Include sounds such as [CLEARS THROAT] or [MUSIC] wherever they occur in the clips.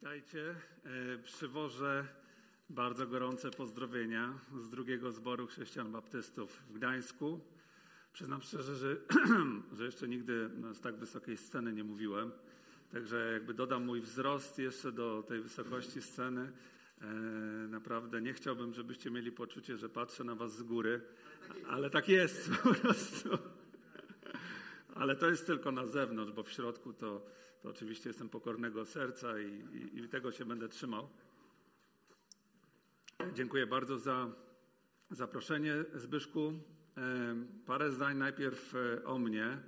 Witajcie. E, Przywożę bardzo gorące pozdrowienia z drugiego zboru chrześcijan baptystów w Gdańsku. Przyznam szczerze, że, [CLEARS THROAT] że jeszcze nigdy z tak wysokiej sceny nie mówiłem. Także jakby dodam mój wzrost jeszcze do tej wysokości sceny. E, naprawdę nie chciałbym, żebyście mieli poczucie, że patrzę na was z góry, ale tak jest po prostu. [LAUGHS] Ale to jest tylko na zewnątrz, bo w środku to, to oczywiście jestem pokornego serca i, i, i tego się będę trzymał. Dziękuję bardzo za zaproszenie, Zbyszku. E, Parę zdań najpierw e, o mnie.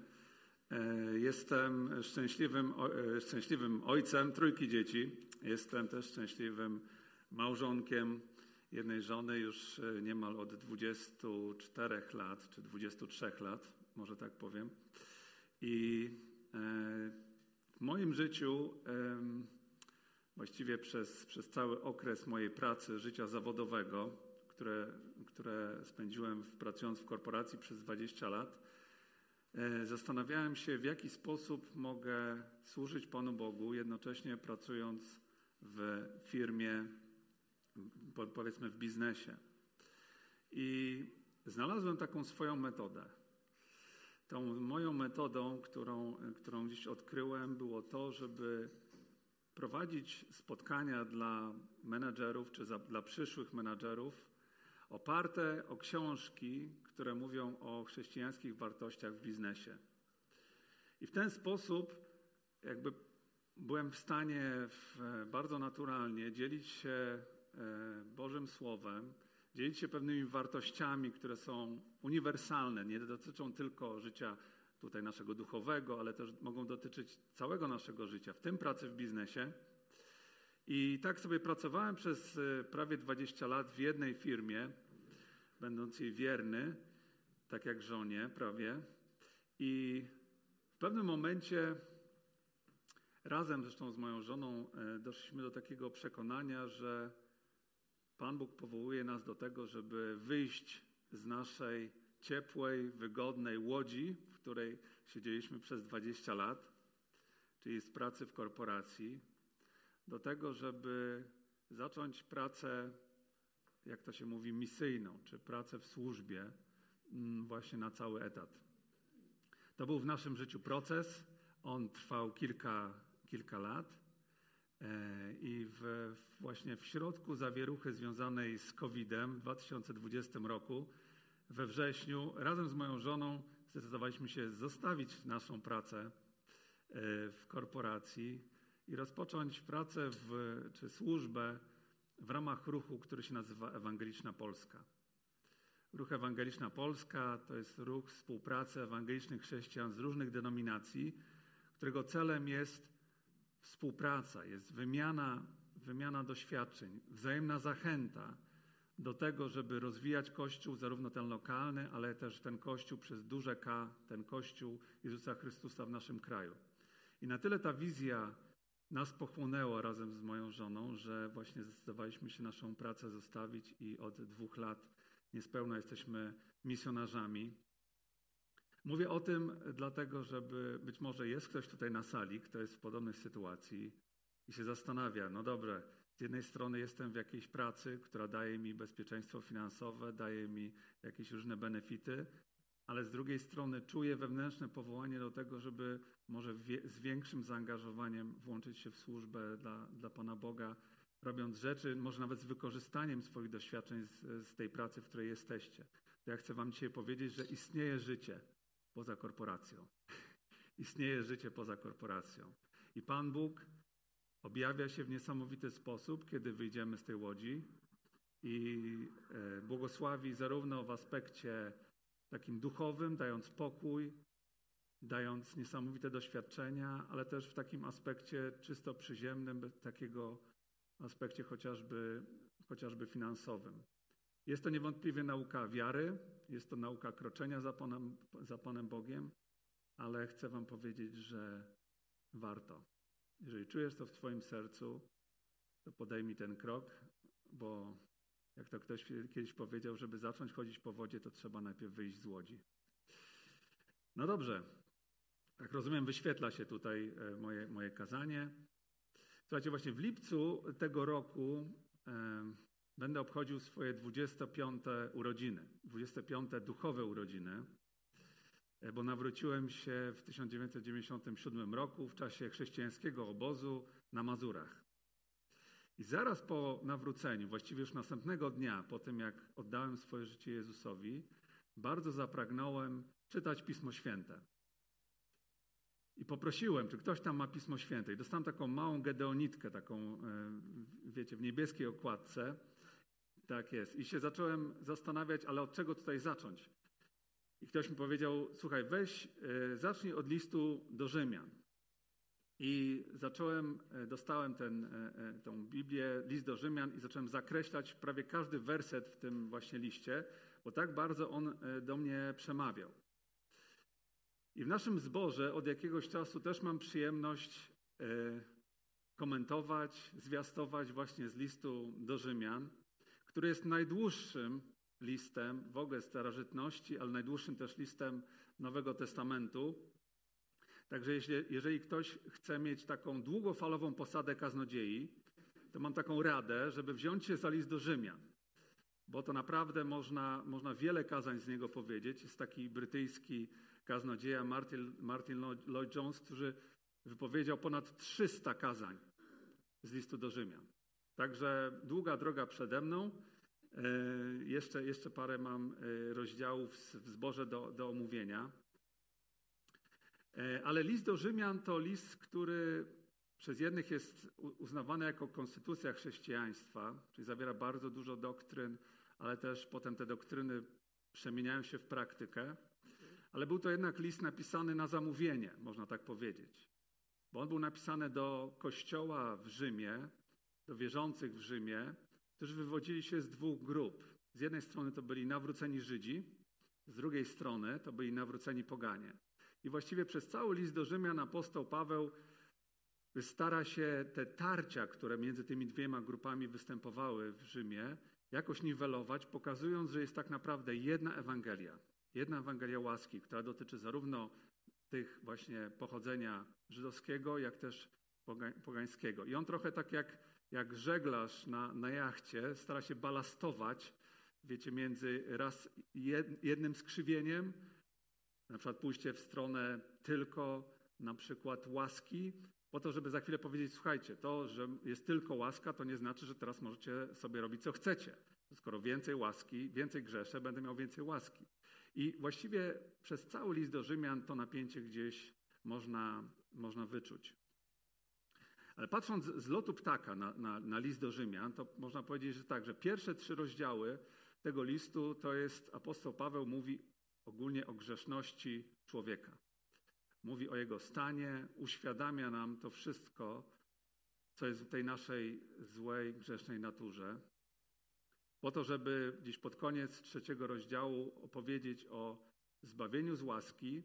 E, Jestem szczęśliwym, szczęśliwym ojcem trójki dzieci. Jestem też szczęśliwym małżonkiem jednej żony już niemal od 24 lat, czy 23 lat, może tak powiem. I w moim życiu, właściwie przez, przez cały okres mojej pracy, życia zawodowego, które, które spędziłem w, pracując w korporacji przez 20 lat, e, zastanawiałem się, w jaki sposób mogę służyć Panu Bogu, jednocześnie pracując w firmie, po- powiedzmy w biznesie. I znalazłem taką swoją metodę. Tą moją metodą, którą, którą dziś odkryłem, było to, żeby prowadzić spotkania dla menedżerów czy za, dla przyszłych menedżerów oparte o książki, które mówią o chrześcijańskich wartościach w biznesie. I w ten sposób jakby byłem w stanie w, bardzo naturalnie dzielić się e, Bożym Słowem, dzielić się pewnymi wartościami, które są uniwersalne, nie dotyczą tylko życia tutaj naszego duchowego, ale też mogą dotyczyć całego naszego życia, w tym pracy w biznesie. I tak sobie pracowałem przez e, prawie 20 lat w jednej firmie, będąc jej wierny, tak jak żonie prawie. I w pewnym momencie razem zresztą z moją żoną e, doszliśmy do takiego przekonania, że Pan Bóg powołuje nas do tego, żeby wyjść z naszej ciepłej, wygodnej łodzi, w której siedzieliśmy przez 20 lat, czyli z pracy w korporacji, do tego, żeby zacząć pracę, jak to się mówi, misyjną, czy pracę w służbie, mm, właśnie na cały etat. To był w naszym życiu proces. On trwał kilka, kilka lat. E, I w, właśnie w środku zawieruchy związanej z COVID-em w 2020 roku, we wrześniu, razem z moją żoną zdecydowaliśmy się zostawić naszą pracę e, w korporacji i rozpocząć pracę w, czy służbę w ramach ruchu, który się nazywa Ewangeliczna Polska. Ruch Ewangeliczna Polska to jest ruch współpracy ewangelicznych chrześcijan z różnych denominacji, którego celem jest współpraca, jest wymiana, wymiana doświadczeń, wzajemna zachęta do tego, żeby rozwijać Kościół, zarówno ten lokalny, ale też ten Kościół przez duże K, ten Kościół Jezusa Chrystusa w naszym kraju. I na tyle ta wizja nas pochłonęła razem z moją żoną, że właśnie zdecydowaliśmy się naszą pracę zostawić i od dwóch lat niespełna jesteśmy misjonarzami. Mówię o tym dlatego, żeby być może jest ktoś tutaj na sali, kto jest w podobnej sytuacji i się zastanawia, no dobrze, z jednej strony jestem w jakiejś pracy, która daje mi bezpieczeństwo finansowe, daje mi jakieś różne benefity, ale z drugiej strony czuję wewnętrzne powołanie do tego, żeby może z większym zaangażowaniem włączyć się w służbę dla, dla Pana Boga, robiąc rzeczy, może nawet z wykorzystaniem swoich doświadczeń z, z tej pracy, w której jesteście. To ja chcę Wam dzisiaj powiedzieć, że istnieje życie poza korporacją. Istnieje życie poza korporacją. I Pan Bóg objawia się w niesamowity sposób, kiedy wyjdziemy z tej łodzi i e, błogosławi zarówno w aspekcie takim duchowym, dając pokój, dając niesamowite doświadczenia, ale też w takim aspekcie czysto przyziemnym, takiego aspekcie chociażby, chociażby finansowym. Jest to niewątpliwie nauka wiary, jest to nauka kroczenia za Panem, za Panem Bogiem, ale chcę Wam powiedzieć, że warto. Jeżeli czujesz to w Twoim sercu, to podejmij ten krok, bo jak to ktoś kiedyś powiedział, żeby zacząć chodzić po wodzie, to trzeba najpierw wyjść z łodzi. No dobrze, tak rozumiem, wyświetla się tutaj e, moje, moje kazanie. Słuchajcie, właśnie w lipcu tego roku będę obchodził swoje 25 urodziny, 25 duchowe urodziny, e, bo nawróciłem się w 1997 roku w czasie chrześcijańskiego obozu na Mazurach. I zaraz po nawróceniu, właściwie już następnego dnia, po tym jak oddałem swoje życie Jezusowi, bardzo zapragnąłem czytać Pismo Święte. I poprosiłem, czy ktoś tam ma Pismo Święte. I dostałem taką małą gedeonitkę, taką, e, wiecie, w niebieskiej okładce. Tak jest. I się zacząłem zastanawiać, ale od czego tutaj zacząć? I ktoś mi powiedział, słuchaj, weź, e, zacznij od listu do Rzymian. I zacząłem, e, dostałem ten, tą Biblię, list do Rzymian i zacząłem zakreślać prawie każdy werset w tym właśnie liście, bo tak bardzo on do mnie przemawiał. I w naszym zborze od jakiegoś czasu też mam przyjemność e, komentować, zwiastować właśnie z listu do Rzymian, który jest najdłuższym listem w ogóle starożytności, ale najdłuższym też listem Nowego Testamentu. Także jeśli, jeżeli ktoś chce mieć taką długofalową posadę kaznodziei, to mam taką radę, żeby wziąć się za list do Rzymian, bo to naprawdę można, można wiele kazań z niego powiedzieć. Jest taki brytyjski kaznodzieja Martin, Martin Lloyd Jones, który wypowiedział ponad 300 kazań z listu do Rzymian. Także długa droga przede mną. E, jeszcze, jeszcze parę mam e, rozdziałów w zborze do, do omówienia. E, ale list do Rzymian to list, który przez jednych jest uznawany jako konstytucja chrześcijaństwa, czyli zawiera bardzo dużo doktryn, ale też potem te doktryny przemieniają się w praktykę. Ale był to jednak list napisany na zamówienie, można tak powiedzieć. Bo on był napisany do kościoła w Rzymie, do wierzących w Rzymie, którzy wywodzili się z dwóch grup. Z jednej strony to byli nawróceni Żydzi, z drugiej strony to byli nawróceni poganie. I właściwie przez cały list do Rzymian apostoł Paweł stara się te tarcia, które między tymi dwiema grupami występowały w Rzymie, jakoś niwelować, pokazując, że jest tak naprawdę jedna Ewangelia. Jedna Ewangelia łaski, która dotyczy zarówno tych właśnie pochodzenia żydowskiego, jak też pogańskiego. I on trochę tak jak, jak żeglarz na, na jachcie stara się balastować, wiecie, między raz jednym skrzywieniem, na przykład pójście w stronę tylko na przykład łaski, po to, żeby za chwilę powiedzieć, słuchajcie, to, że jest tylko łaska, to nie znaczy, że teraz możecie sobie robić, co chcecie. Skoro więcej łaski, więcej grzeszę, będę miał więcej łaski. I właściwie przez cały list do Rzymian to napięcie gdzieś można, można wyczuć. Ale patrząc z lotu ptaka na, na, na list do Rzymian, to można powiedzieć, że tak, że pierwsze trzy rozdziały tego listu to jest apostoł Paweł mówi ogólnie o grzeszności człowieka. Mówi o jego stanie, uświadamia nam to wszystko, co jest w tej naszej złej, grzesznej naturze po to, żeby gdzieś pod koniec trzeciego rozdziału opowiedzieć o zbawieniu z łaski,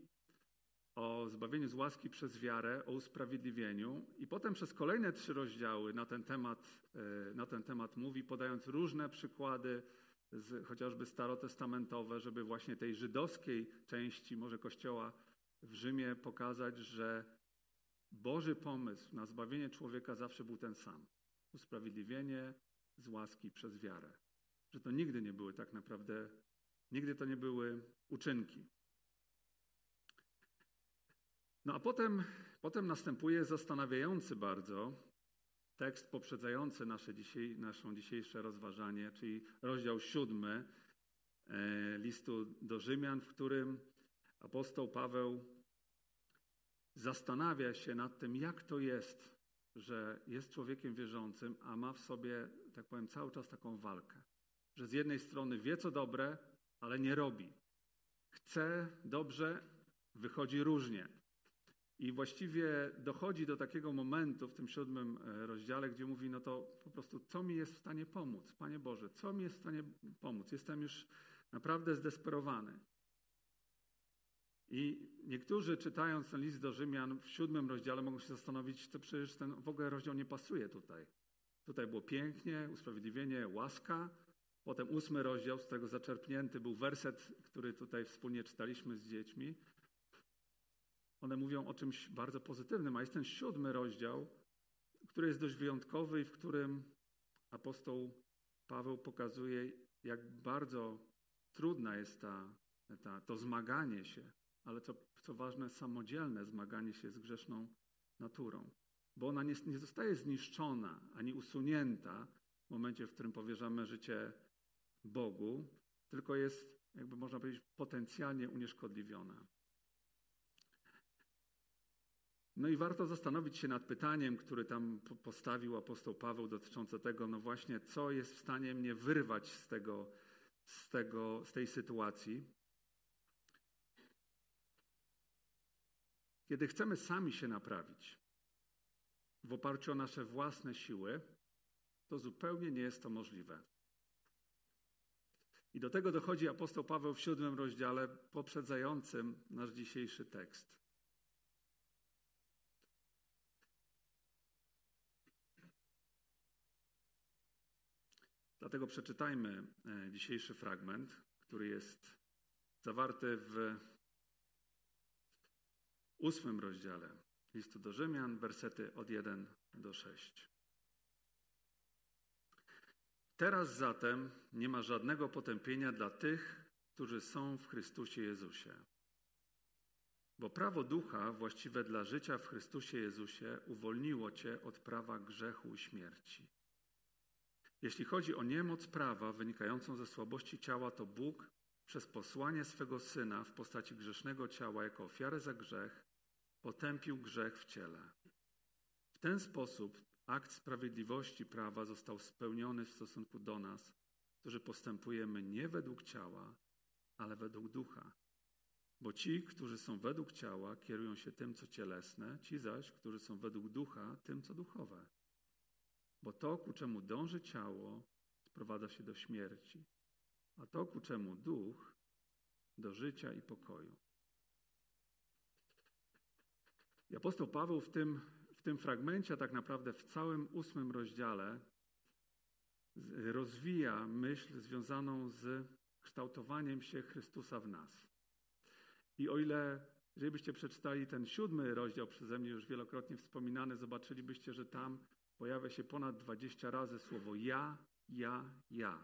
o zbawieniu z łaski przez wiarę, o usprawiedliwieniu i potem przez kolejne trzy rozdziały na ten temat, e, na ten temat mówi, podając różne przykłady, z, chociażby starotestamentowe, żeby właśnie tej żydowskiej części może Kościoła w Rzymie pokazać, że Boży pomysł na zbawienie człowieka zawsze był ten sam. Usprawiedliwienie z łaski przez wiarę że to nigdy nie były tak naprawdę, nigdy to nie były uczynki. No a potem, potem następuje zastanawiający bardzo tekst poprzedzający nasze dzisiaj, naszą dzisiejsze rozważanie, czyli rozdział siódmy e, listu do Rzymian, w którym apostoł Paweł zastanawia się nad tym, jak to jest, że jest człowiekiem wierzącym, a ma w sobie, tak powiem, cały czas taką walkę że z jednej strony wie, co dobre, ale nie robi. Chce dobrze, wychodzi różnie. I właściwie dochodzi do takiego momentu w tym siódmym e, rozdziale, gdzie mówi: No to po prostu, co mi jest w stanie pomóc? Panie Boże, co mi jest w stanie pomóc? Jestem już naprawdę zdesperowany. I niektórzy, czytając ten list do Rzymian w siódmym rozdziale, mogą się zastanowić, to przecież ten w ogóle rozdział nie pasuje tutaj. Tutaj było pięknie, usprawiedliwienie, łaska, Potem ósmy rozdział, z tego zaczerpnięty był werset, który tutaj wspólnie czytaliśmy z dziećmi. One mówią o czymś bardzo pozytywnym, a jest ten siódmy rozdział, który jest dość wyjątkowy i w którym apostoł Paweł pokazuje, jak bardzo trudna jest ta, ta, to zmaganie się, ale co, co ważne, samodzielne zmaganie się z grzeszną naturą. Bo ona nie, nie zostaje zniszczona ani usunięta w momencie, w którym powierzamy życie Bogu, tylko jest, jakby można powiedzieć, potencjalnie unieszkodliwiona. No i warto zastanowić się nad pytaniem, które tam postawił apostoł Paweł dotyczące tego, no właśnie, co jest w stanie mnie wyrwać z, tego, z, tego, z tej sytuacji. Kiedy chcemy sami się naprawić w oparciu o nasze własne siły, to zupełnie nie jest to możliwe. I do tego dochodzi apostoł Paweł w siódmym rozdziale poprzedzającym nasz dzisiejszy tekst. Dlatego przeczytajmy e, dzisiejszy fragment, który jest zawarty w ósmym rozdziale listu do Rzymian, wersety od 1 do 6. Teraz zatem nie ma żadnego potępienia dla tych, którzy są w Chrystusie Jezusie. Bo prawo ducha właściwe dla życia w Chrystusie Jezusie uwolniło cię od prawa grzechu i śmierci. Jeśli chodzi o niemoc prawa wynikającą ze słabości ciała, to Bóg przez posłanie swego Syna w postaci grzesznego ciała jako ofiarę za grzech potępił grzech w ciele. W ten sposób akt sprawiedliwości prawa został spełniony w stosunku do nas, którzy postępujemy nie według ciała, ale według ducha. Bo ci, którzy są według ciała, kierują się tym, co cielesne, ci zaś, którzy są według ducha, tym, co duchowe. Bo to, ku czemu dąży ciało, sprowadza się do śmierci, a to, ku czemu duch, do życia i pokoju. I apostoł Paweł w tym, w tym fragmencie, a tak naprawdę w całym ósmym rozdziale, rozwija myśl związaną z kształtowaniem się Chrystusa w nas. I o ile, jeżeli byście przeczytali ten siódmy rozdział przeze mnie już wielokrotnie wspominany, zobaczylibyście, że tam pojawia się ponad 20 razy słowo ja, ja, ja.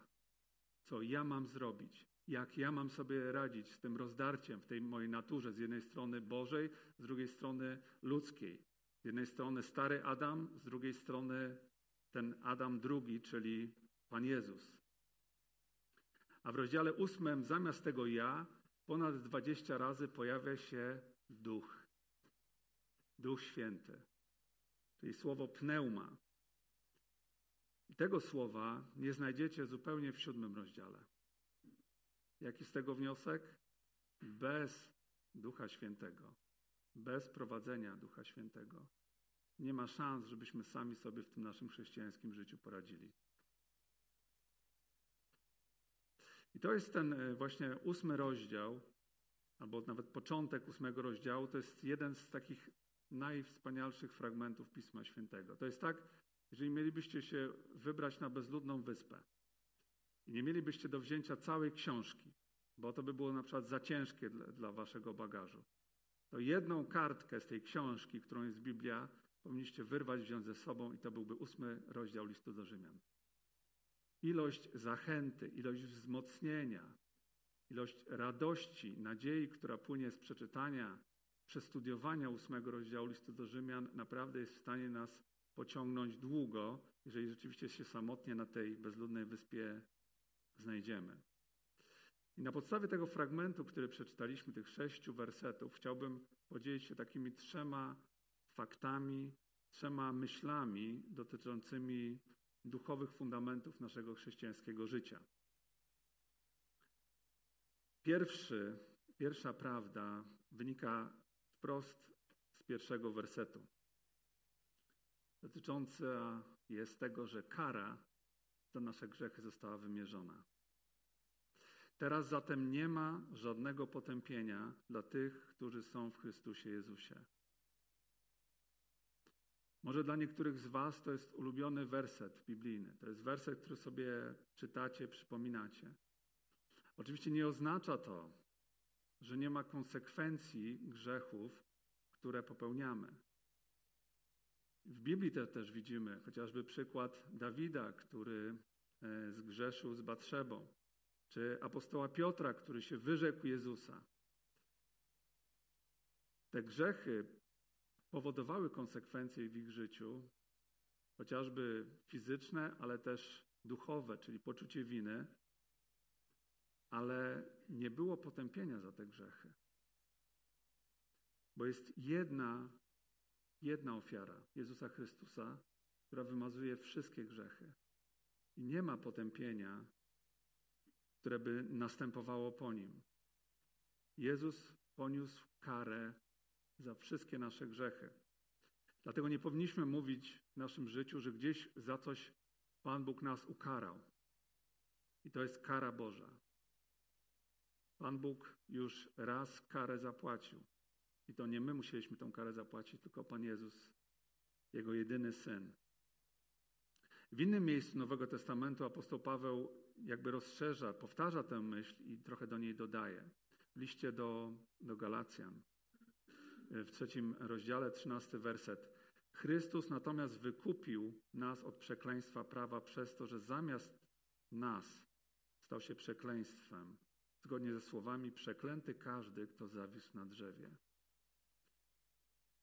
Co ja mam zrobić? Jak ja mam sobie radzić z tym rozdarciem w tej mojej naturze, z jednej strony Bożej, z drugiej strony ludzkiej. Z jednej strony stary Adam, z drugiej strony ten Adam drugi, czyli Pan Jezus. A w rozdziale ósmym zamiast tego ja ponad 20 razy pojawia się duch. Duch Święty czyli słowo pneuma. I tego słowa nie znajdziecie zupełnie w siódmym rozdziale. Jaki z tego wniosek? Bez Ducha Świętego, bez prowadzenia Ducha Świętego nie ma szans, żebyśmy sami sobie w tym naszym chrześcijańskim życiu poradzili. I to jest ten e, właśnie ósmy rozdział, albo nawet początek ósmego rozdziału. To jest jeden z takich najwspanialszych fragmentów Pisma Świętego. To jest tak, jeżeli mielibyście się wybrać na bezludną wyspę i nie mielibyście do wzięcia całej książki, bo to by było na przykład za ciężkie dla, dla waszego bagażu, to jedną kartkę z tej książki, którą jest Biblia, powinniście wyrwać, wziąć ze sobą i to byłby ósmy rozdział listu do Rzymian. Ilość zachęty, ilość wzmocnienia, ilość radości, nadziei, która płynie z przeczytania przestudiowania ósmego rozdziału listu do Rzymian naprawdę jest w stanie nas pociągnąć długo, jeżeli rzeczywiście się samotnie na tej bezludnej wyspie znajdziemy. I na podstawie tego fragmentu, który przeczytaliśmy, tych sześciu wersetów, chciałbym podzielić się takimi trzema faktami, trzema myślami dotyczącymi duchowych fundamentów naszego chrześcijańskiego życia. Pierwszy, pierwsza prawda wynika wprost z pierwszego wersetu. Dotycząca jest tego, że kara za nasze grzechy została wymierzona. Teraz zatem nie ma żadnego potępienia dla tych, którzy są w Chrystusie Jezusie. Może dla niektórych z Was to jest ulubiony werset biblijny. To jest werset, który sobie czytacie, przypominacie. Oczywiście nie oznacza to, że nie ma konsekwencji grzechów, które popełniamy. W Biblii te, też widzimy chociażby przykład Dawida, który e, zgrzeszył z Batrzebą, czy apostoła Piotra, który się wyrzekł Jezusa. Te grzechy powodowały konsekwencje w ich życiu, chociażby fizyczne, ale też duchowe, czyli poczucie winy, ale nie było potępienia za te grzechy. Bo jest jedna, jedna ofiara Jezusa Chrystusa, która wymazuje wszystkie grzechy. I nie ma potępienia, które by następowało po nim. Jezus poniósł karę za wszystkie nasze grzechy. Dlatego nie powinniśmy mówić w naszym życiu, że gdzieś za coś Pan Bóg nas ukarał. I to jest kara Boża. Pan Bóg już raz karę zapłacił. I to nie my musieliśmy tą karę zapłacić, tylko Pan Jezus, Jego jedyny Syn. W innym miejscu Nowego Testamentu apostoł Paweł jakby rozszerza, powtarza tę myśl i trochę do niej dodaje. W liście do, do Galacjan, w trzecim rozdziale, trzynasty werset. Chrystus natomiast wykupił nas od przekleństwa prawa przez to, że zamiast nas stał się przekleństwem. Zgodnie ze słowami, przeklęty każdy, kto zawisł na drzewie.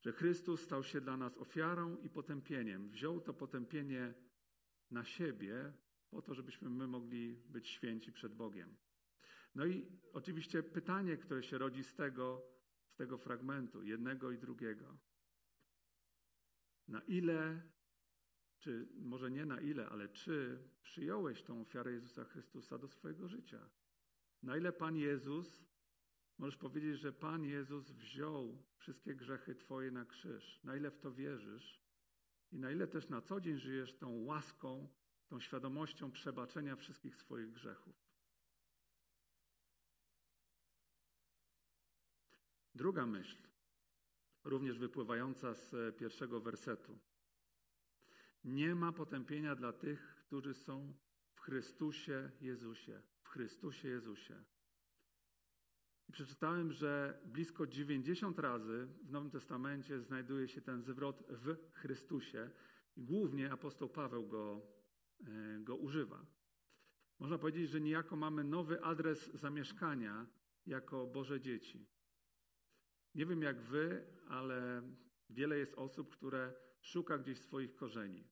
Że Chrystus stał się dla nas ofiarą i potępieniem. Wziął to potępienie na siebie, po to, żebyśmy my mogli być święci przed Bogiem. No i oczywiście pytanie, które się rodzi z tego, z tego fragmentu, jednego i drugiego. Na ile, czy może nie na ile, ale czy przyjąłeś tą ofiarę Jezusa Chrystusa do swojego życia? Na ile Pan Jezus, możesz powiedzieć, że Pan Jezus wziął wszystkie grzechy Twoje na krzyż? Na ile w to wierzysz? I na ile też na co dzień żyjesz tą łaską, tą świadomością przebaczenia wszystkich swoich grzechów? Druga myśl, również wypływająca z pierwszego wersetu. Nie ma potępienia dla tych, którzy są w Chrystusie Jezusie. Chrystusie Jezusie. I przeczytałem, że blisko 90 razy w Nowym Testamencie znajduje się ten zwrot w Chrystusie. I głównie apostoł Paweł go, e, go używa. Można powiedzieć, że niejako mamy nowy adres zamieszkania jako Boże dzieci. Nie wiem jak wy, ale wiele jest osób, które szuka gdzieś swoich korzeni.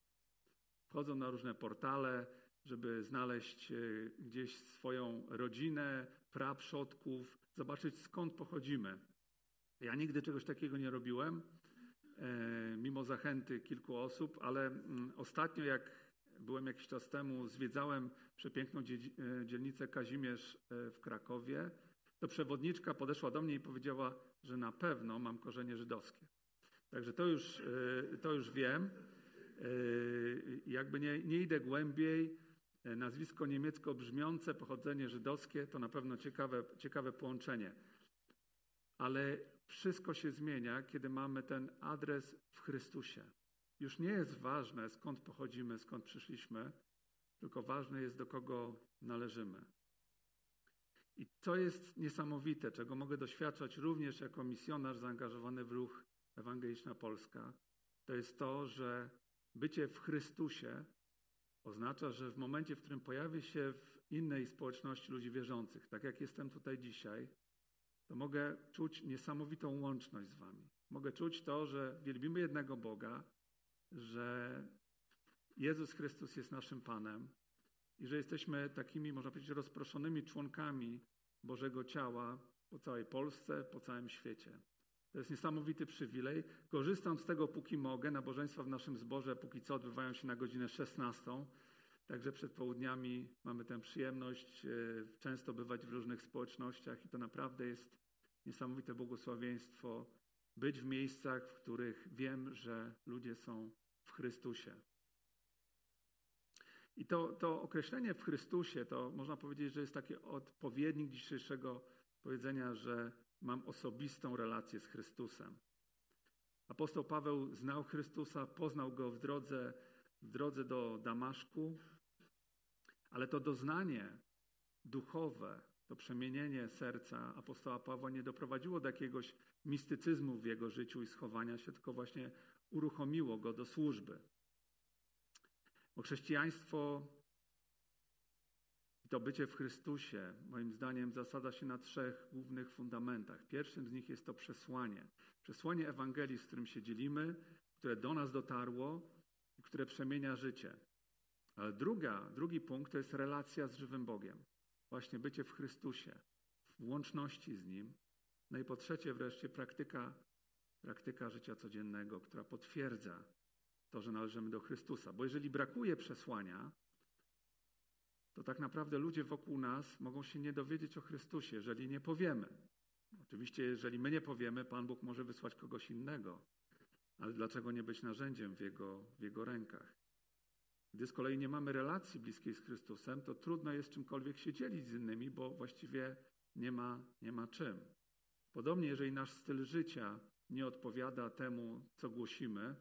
Wchodzą na różne portale, żeby znaleźć e, gdzieś swoją rodzinę, praprzodków, zobaczyć skąd pochodzimy. Ja nigdy czegoś takiego nie robiłem, e, mimo zachęty kilku osób, ale mm, ostatnio jak byłem jakiś czas temu, zwiedzałem przepiękną e, dzielnicę Kazimierz w Krakowie, to przewodniczka podeszła do mnie i powiedziała, że na pewno mam korzenie żydowskie. Także to już, to już wiem. Jakby nie, nie idę głębiej, nazwisko niemiecko brzmiące, pochodzenie żydowskie, to na pewno ciekawe, ciekawe połączenie. Ale wszystko się zmienia, kiedy mamy ten adres w Chrystusie. Już nie jest ważne, skąd pochodzimy, skąd przyszliśmy, tylko ważne jest, do kogo należymy. I to jest niesamowite, czego mogę doświadczać również jako misjonarz zaangażowany w ruch Ewangeliczna Polska, to jest to, że bycie w Chrystusie Oznacza, że w momencie, w którym pojawię się w innej społeczności ludzi wierzących, tak jak jestem tutaj dzisiaj, to mogę czuć niesamowitą łączność z Wami. Mogę czuć to, że wielbimy jednego Boga, że Jezus Chrystus jest naszym Panem i że jesteśmy takimi, można powiedzieć, rozproszonymi członkami Bożego ciała po całej Polsce, po całym świecie. To jest niesamowity przywilej. Korzystam z tego, póki mogę. Nabożeństwa w naszym zborze póki co odbywają się na godzinę 16. Także przed południami mamy tę przyjemność e, często bywać w różnych społecznościach i to naprawdę jest niesamowite błogosławieństwo być w miejscach, w których wiem, że ludzie są w Chrystusie. I to, to określenie w Chrystusie, to można powiedzieć, że jest taki odpowiednik dzisiejszego powiedzenia, że mam osobistą relację z Chrystusem. Apostoł Paweł znał Chrystusa, poznał go w drodze, w drodze do Damaszku, ale to doznanie duchowe, to przemienienie serca apostoła Pawła nie doprowadziło do jakiegoś mistycyzmu w jego życiu i schowania się, tylko właśnie uruchomiło go do służby. Bo chrześcijaństwo to bycie w Chrystusie, moim zdaniem, zasada się na trzech głównych fundamentach. Pierwszym z nich jest to przesłanie. Przesłanie Ewangelii, z którym się dzielimy, które do nas dotarło i które przemienia życie. Ale druga, drugi punkt to jest relacja z żywym Bogiem. Właśnie bycie w Chrystusie, w łączności z Nim. No i po trzecie wreszcie praktyka, praktyka życia codziennego, która potwierdza to, że należymy do Chrystusa. Bo jeżeli brakuje przesłania, to tak naprawdę ludzie wokół nas mogą się nie dowiedzieć o Chrystusie, jeżeli nie powiemy. Oczywiście, jeżeli my nie powiemy, Pan Bóg może wysłać kogoś innego, ale dlaczego nie być narzędziem w Jego, w jego rękach? Gdy z kolei nie mamy relacji bliskiej z Chrystusem, to trudno jest czymkolwiek się dzielić z innymi, bo właściwie nie ma, nie ma czym. Podobnie, jeżeli nasz styl życia nie odpowiada temu, co głosimy,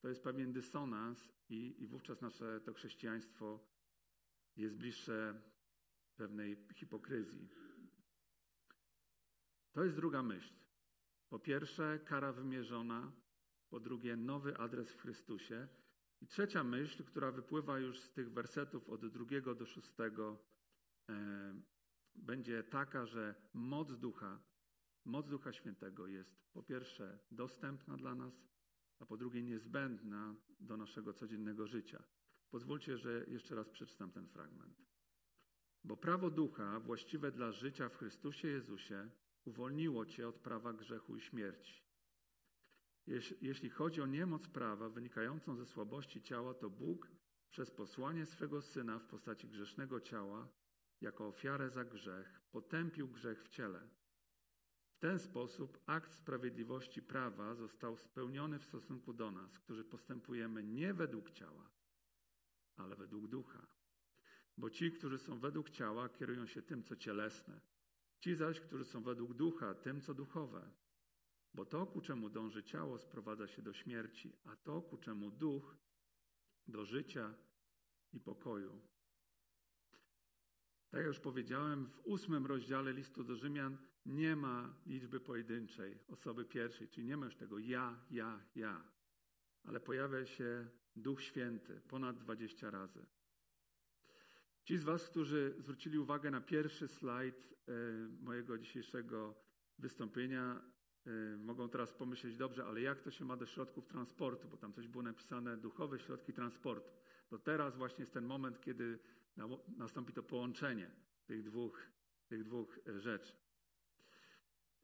to jest pewien dysonans i, i wówczas nasze to chrześcijaństwo jest bliższe pewnej hipokryzji. To jest druga myśl. Po pierwsze, kara wymierzona, po drugie, nowy adres w Chrystusie. I trzecia myśl, która wypływa już z tych wersetów od drugiego do szóstego, e, będzie taka, że moc ducha, moc ducha świętego jest po pierwsze dostępna dla nas, a po drugie niezbędna do naszego codziennego życia. Pozwólcie, że jeszcze raz przeczytam ten fragment. Bo prawo ducha właściwe dla życia w Chrystusie Jezusie uwolniło cię od prawa grzechu i śmierci. Jeśli chodzi o niemoc prawa wynikającą ze słabości ciała, to Bóg przez posłanie swego Syna w postaci grzesznego ciała, jako ofiarę za grzech, potępił grzech w ciele. W ten sposób akt sprawiedliwości prawa został spełniony w stosunku do nas, którzy postępujemy nie według ciała, ale według ducha. Bo ci, którzy są według ciała, kierują się tym, co cielesne. Ci zaś, którzy są według ducha, tym, co duchowe. Bo to, ku czemu dąży ciało, sprowadza się do śmierci, a to, ku czemu duch, do życia i pokoju. Tak jak już powiedziałem, w ósmym rozdziale listu do Rzymian nie ma liczby pojedynczej, osoby pierwszej, czyli nie ma już tego ja, ja, ja, ale pojawia się Duch Święty ponad 20 razy. Ci z Was, którzy zwrócili uwagę na pierwszy slajd e, mojego dzisiejszego wystąpienia, e, mogą teraz pomyśleć, dobrze, ale jak to się ma do środków transportu, bo tam coś było napisane, duchowe środki transportu. To teraz właśnie jest ten moment, kiedy nastąpi to połączenie tych dwóch, tych dwóch e, rzeczy.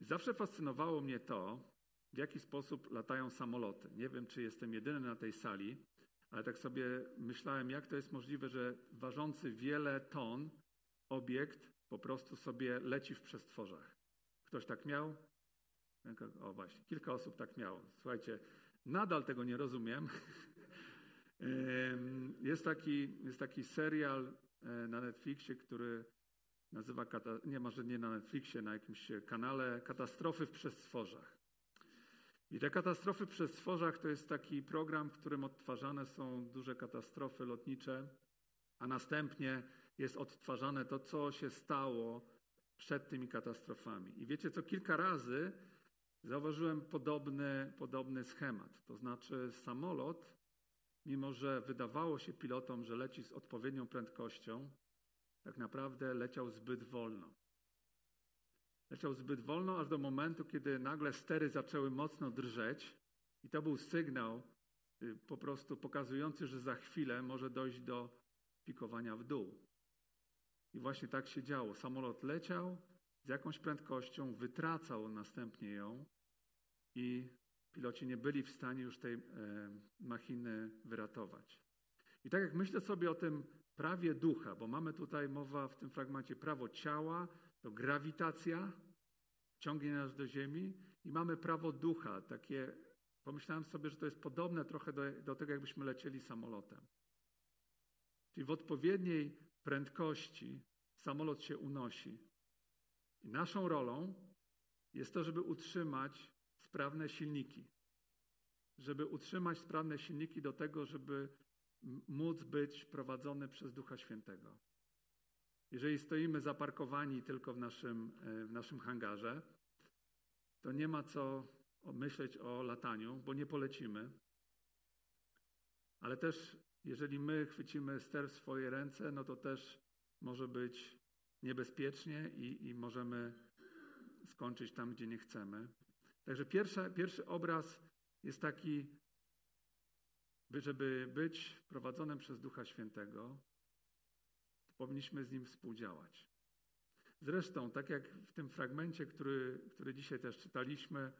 Zawsze fascynowało mnie to, w jaki sposób latają samoloty. Nie wiem, czy jestem jedyny na tej sali, ale tak sobie myślałem, jak to jest możliwe, że ważący wiele ton obiekt po prostu sobie leci w przestworzach. Ktoś tak miał? O właśnie, kilka osób tak miało. Słuchajcie, nadal tego nie rozumiem. [LAUGHS] Jest taki, jest taki serial e, na Netflixie, który nazywa, nie może nie na Netflixie, na jakimś kanale Katastrofy w przestworzach. I te katastrofy przez stworzach to jest taki program, w którym odtwarzane są duże katastrofy lotnicze, a następnie jest odtwarzane to, co się stało przed tymi katastrofami. I wiecie, co kilka razy zauważyłem podobny, podobny schemat. To znaczy, samolot, mimo że wydawało się pilotom, że leci z odpowiednią prędkością, tak naprawdę leciał zbyt wolno. Leciał zbyt wolno, aż do momentu, kiedy nagle stery zaczęły mocno drżeć, i to był sygnał y, po prostu pokazujący, że za chwilę może dojść do pikowania w dół. I właśnie tak się działo. Samolot leciał z jakąś prędkością, wytracał następnie ją i piloci nie byli w stanie już tej e, machiny wyratować. I tak jak myślę sobie o tym prawie ducha, bo mamy tutaj mowa w tym fragmencie prawo ciała, to grawitacja ciągnie nas do ziemi i mamy prawo ducha. Takie, pomyślałem sobie, że to jest podobne trochę do, do tego, jakbyśmy lecieli samolotem. Czyli w odpowiedniej prędkości samolot się unosi. I naszą rolą jest to, żeby utrzymać sprawne silniki. Żeby utrzymać sprawne silniki do tego, żeby móc być prowadzony przez Ducha Świętego. Jeżeli stoimy zaparkowani tylko w naszym, e, w naszym hangarze, to nie ma co myśleć o lataniu, bo nie polecimy. Ale też, jeżeli my chwycimy ster w swoje ręce, no to też może być niebezpiecznie i, i możemy skończyć tam, gdzie nie chcemy. Także pierwszy, pierwszy obraz jest taki, żeby być prowadzonym przez Ducha Świętego, powinniśmy z Nim współdziałać. Zresztą, tak jak w tym fragmencie, który, który dzisiaj też czytaliśmy,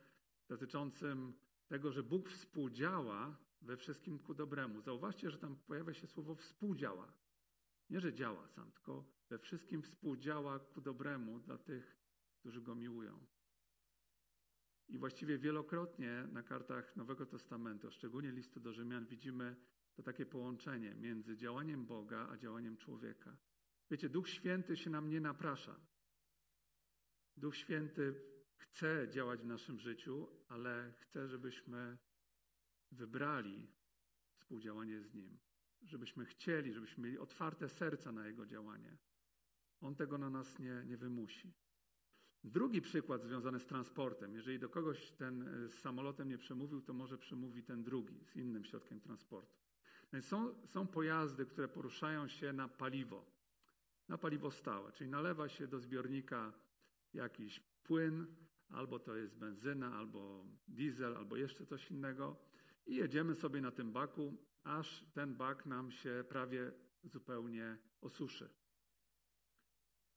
dotyczącym tego, że Bóg współdziała we wszystkim ku dobremu. Zauważcie, że tam pojawia się słowo współdziała. Nie, że działa sam, tylko we wszystkim współdziała ku dobremu dla tych, którzy Go miłują. I właściwie wielokrotnie na kartach Nowego Testamentu, szczególnie listu do Rzymian, widzimy to takie połączenie między działaniem Boga a działaniem człowieka. Wiecie, Duch Święty się nam nie naprasza. Duch Święty chce działać w naszym życiu, ale chce, żebyśmy wybrali współdziałanie z Nim. Żebyśmy chcieli, żebyśmy mieli otwarte serca na Jego działanie. On tego na nas nie, nie wymusi. Drugi przykład związany z transportem. Jeżeli do kogoś ten e, z samolotem nie przemówił, to może przemówi ten drugi z innym środkiem transportu. Są, są pojazdy, które poruszają się na paliwo, na paliwo stałe, czyli nalewa się do zbiornika jakiś płyn, albo to jest benzyna, albo diesel, albo jeszcze coś innego i jedziemy sobie na tym baku, aż ten bak nam się prawie zupełnie osuszy.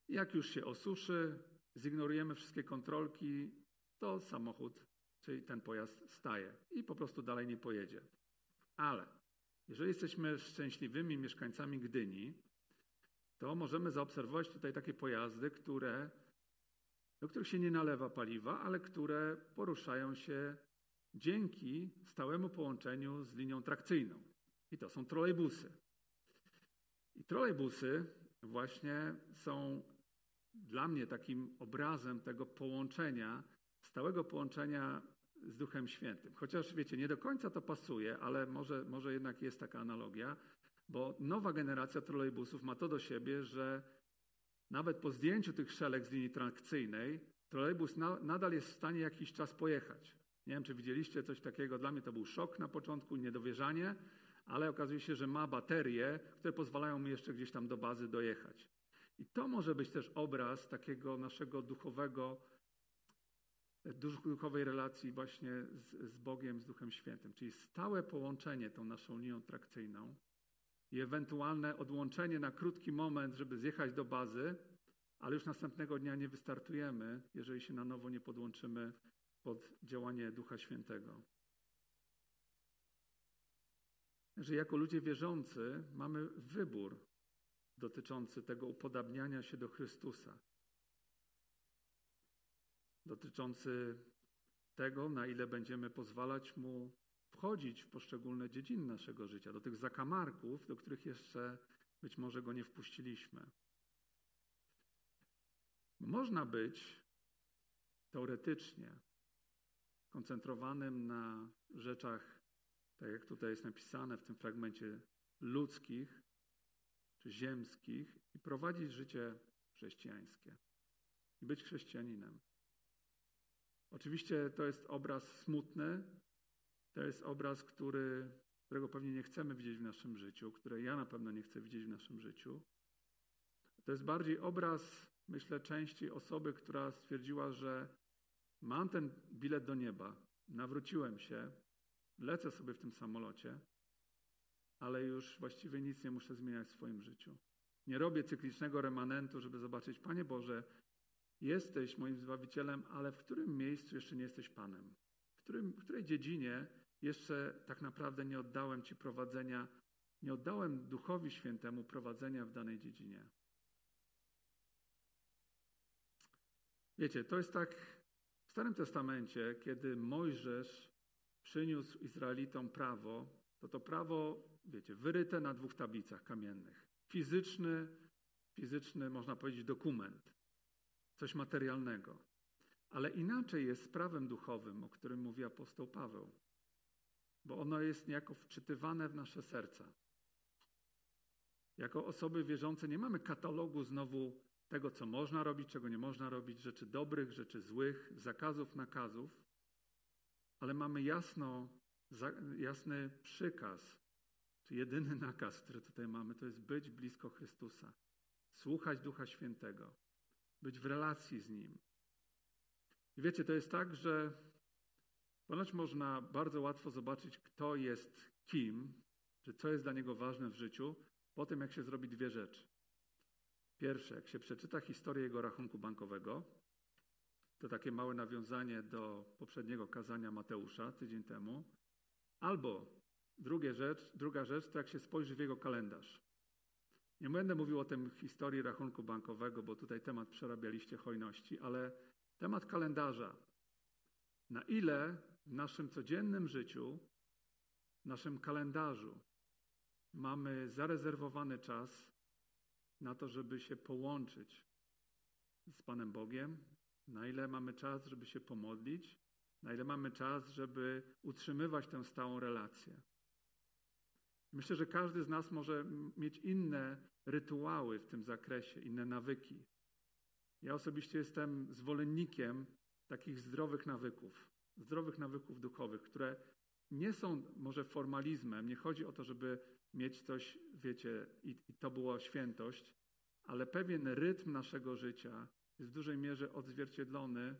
Jak już się osuszy, zignorujemy wszystkie kontrolki, to samochód, czyli ten pojazd staje i po prostu dalej nie pojedzie. Ale jeżeli jesteśmy szczęśliwymi mieszkańcami Gdyni, to możemy zaobserwować tutaj takie pojazdy, które, do których się nie nalewa paliwa, ale które poruszają się dzięki stałemu połączeniu z linią trakcyjną. I to są trolejbusy. I trolejbusy właśnie są dla mnie takim obrazem tego połączenia, stałego połączenia z Duchem Świętym. Chociaż wiecie, nie do końca to pasuje, ale może, może jednak jest taka analogia, bo nowa generacja trolejbusów ma to do siebie, że nawet po zdjęciu tych szelek z linii trakcyjnej, trolejbus na, nadal jest w stanie jakiś czas pojechać. Nie wiem, czy widzieliście coś takiego. Dla mnie to był szok na początku, niedowierzanie, ale okazuje się, że ma baterie, które pozwalają mi jeszcze gdzieś tam do bazy dojechać. I to może być też obraz takiego naszego duchowego, duchowej relacji właśnie z, z Bogiem, z Duchem Świętym, czyli stałe połączenie tą naszą linią trakcyjną i ewentualne odłączenie na krótki moment, żeby zjechać do bazy, ale już następnego dnia nie wystartujemy, jeżeli się na nowo nie podłączymy pod działanie Ducha Świętego. Że jako ludzie wierzący mamy wybór dotyczący tego upodabniania się do Chrystusa, dotyczący tego, na ile będziemy pozwalać Mu wchodzić w poszczególne dziedziny naszego życia, do tych zakamarków, do których jeszcze być może Go nie wpuściliśmy. Można być teoretycznie koncentrowanym na rzeczach, tak jak tutaj jest napisane w tym fragmencie, ludzkich czy ziemskich i prowadzić życie chrześcijańskie i być chrześcijaninem. Oczywiście to jest obraz smutny, to jest obraz, który, którego pewnie nie chcemy widzieć w naszym życiu, które ja na pewno nie chcę widzieć w naszym życiu. To jest bardziej obraz, myślę, części osoby, która stwierdziła, że mam ten bilet do nieba, nawróciłem się, lecę sobie w tym samolocie, ale już właściwie nic nie muszę zmieniać w swoim życiu. Nie robię cyklicznego remanentu, żeby zobaczyć, Panie Boże, jesteś moim Zbawicielem, ale w którym miejscu jeszcze nie jesteś Panem? W, którym, w której dziedzinie jeszcze tak naprawdę nie oddałem Ci prowadzenia, nie oddałem Duchowi Świętemu prowadzenia w danej dziedzinie? Wiecie, to jest tak w Starym Testamencie, kiedy Mojżesz przyniósł Izraelitom prawo, to to prawo, wiecie, wyryte na dwóch tablicach kamiennych. Fizyczny, fizyczny, można powiedzieć, dokument, coś materialnego. Ale inaczej jest z prawem duchowym, o którym mówi apostoł Paweł, bo ono jest niejako wczytywane w nasze serca. Jako osoby wierzące nie mamy katalogu znowu tego, co można robić, czego nie można robić, rzeczy dobrych, rzeczy złych, zakazów, nakazów, ale mamy jasno, jasny przykaz czy jedyny nakaz, który tutaj mamy, to jest być blisko Chrystusa, słuchać Ducha Świętego, być w relacji z Nim. I wiecie, to jest tak, że ponoć można bardzo łatwo zobaczyć, kto jest kim, że co jest dla niego ważne w życiu, po tym jak się zrobi dwie rzeczy. Pierwsze, jak się przeczyta historię jego rachunku bankowego, to takie małe nawiązanie do poprzedniego kazania Mateusza tydzień temu, albo drugie rzecz, druga rzecz, to jak się spojrzy w jego kalendarz. Nie będę mówił o tym historii rachunku bankowego, bo tutaj temat przerabialiście hojności, ale temat kalendarza. Na ile w naszym codziennym życiu, w naszym kalendarzu mamy zarezerwowany czas na to, żeby się połączyć z Panem Bogiem, na ile mamy czas, żeby się pomodlić, na ile mamy czas, żeby utrzymywać tę stałą relację. Myślę, że każdy z nas może mieć inne rytuały w tym zakresie, inne nawyki. Ja osobiście jestem zwolennikiem takich zdrowych nawyków, zdrowych nawyków duchowych, które nie są może formalizmem. Nie chodzi o to, żeby mieć coś, wiecie, i, i to była świętość, ale pewien rytm naszego życia jest w dużej mierze odzwierciedlony,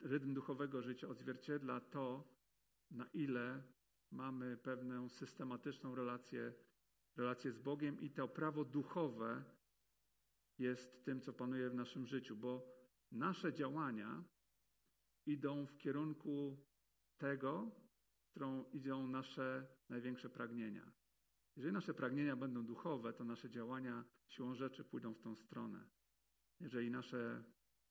rytm duchowego życia odzwierciedla to, na ile mamy pewną systematyczną relację, relację z Bogiem i to prawo duchowe jest tym, co panuje w naszym życiu, bo nasze działania idą w kierunku tego, w którą idą nasze największe pragnienia. Jeżeli nasze pragnienia będą duchowe, to nasze działania siłą rzeczy pójdą w tą stronę. Jeżeli nasze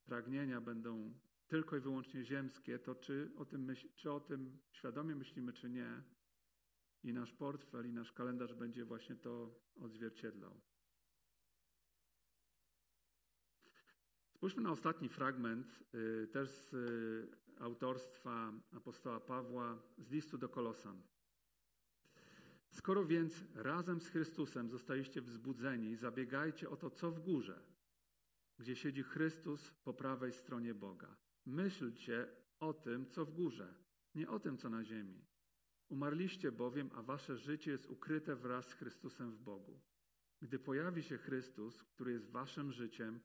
pragnienia będą tylko i wyłącznie ziemskie, to czy o tym, myśl, czy o tym świadomie myślimy, czy nie, i nasz portfel, i nasz kalendarz będzie właśnie to odzwierciedlał. Spójrzmy na ostatni fragment, y, też z y, autorstwa apostoła Pawła z listu do Kolosan. Skoro więc razem z Chrystusem zostaliście wzbudzeni, zabiegajcie o to, co w górze, gdzie siedzi Chrystus po prawej stronie Boga. Myślcie o tym, co w górze, nie o tym, co na ziemi. Umarliście bowiem, a wasze życie jest ukryte wraz z Chrystusem w Bogu. Gdy pojawi się Chrystus, który jest waszym życiem,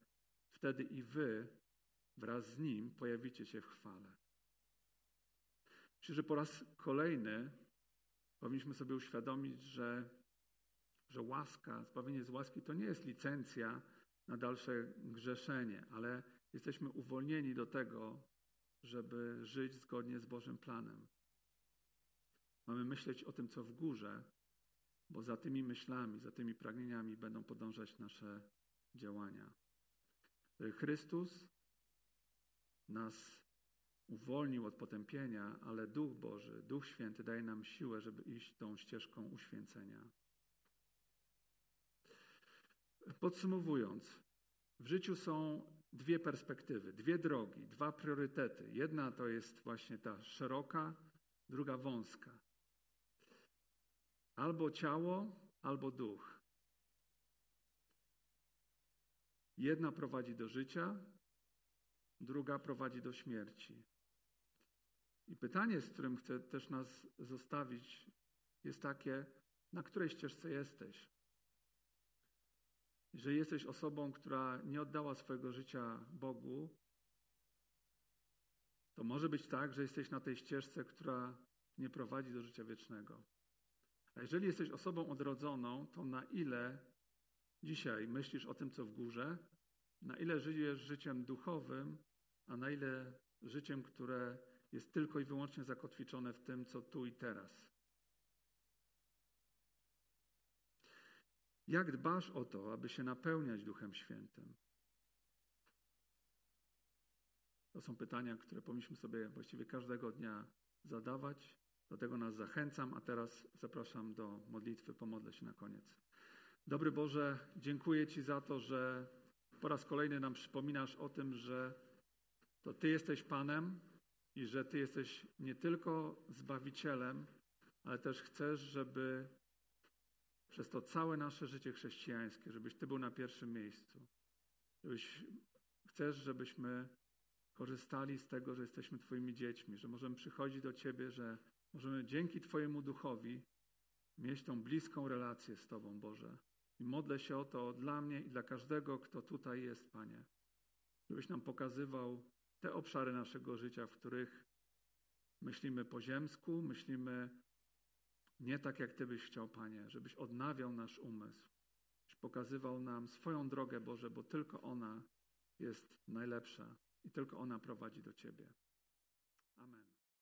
wtedy i wy wraz z Nim pojawicie się w chwale. Myślę, że po raz kolejny powinniśmy sobie uświadomić, że, że łaska, zbawienie z łaski to nie jest licencja na dalsze grzeszenie, ale jesteśmy uwolnieni do tego, żeby żyć zgodnie z Bożym planem. Mamy myśleć o tym, co w górze, bo za tymi myślami, za tymi pragnieniami będą podążać nasze działania. Chrystus nas uwolnił od potępienia, ale Duch Boży, Duch Święty daje nam siłę, żeby iść tą ścieżką uświęcenia. Podsumowując, w życiu są dwie perspektywy, dwie drogi, dwa priorytety. Jedna to jest właśnie ta szeroka, druga wąska. Albo ciało, albo duch. Jedna prowadzi do życia, druga prowadzi do śmierci. I pytanie, z którym chcę też nas zostawić, jest takie, na której ścieżce jesteś? Jeżeli jesteś osobą, która nie oddała swojego życia Bogu, to może być tak, że jesteś na tej ścieżce, która nie prowadzi do życia wiecznego. A jeżeli jesteś osobą odrodzoną, to na ile dzisiaj myślisz o tym, co w górze, na ile żyjesz życiem duchowym, a na ile życiem, które jest tylko i wyłącznie zakotwiczone w tym, co tu i teraz. Jak dbasz o to, aby się napełniać Duchem Świętym? To są pytania, które powinniśmy sobie właściwie każdego dnia zadawać. Do tego nas zachęcam, a teraz zapraszam do modlitwy. Pomodlę się na koniec. Dobry Boże, dziękuję Ci za to, że po raz kolejny nam przypominasz o tym, że to Ty jesteś Panem i że Ty jesteś nie tylko Zbawicielem, ale też chcesz, żeby przez to całe nasze życie chrześcijańskie, żebyś Ty był na pierwszym miejscu. Żebyś, chcesz, żebyśmy korzystali z tego, że jesteśmy Twoimi dziećmi, że możemy przychodzić do Ciebie, że możemy dzięki Twojemu duchowi mieć tą bliską relację z Tobą, Boże. I modlę się o to dla mnie i dla każdego, kto tutaj jest, Panie. Żebyś nam pokazywał te obszary naszego życia, w których myślimy po ziemsku, myślimy nie tak, jak Ty byś chciał, Panie, żebyś odnawiał nasz umysł, żebyś pokazywał nam swoją drogę, Boże, bo tylko ona jest najlepsza i tylko ona prowadzi do Ciebie. Amen.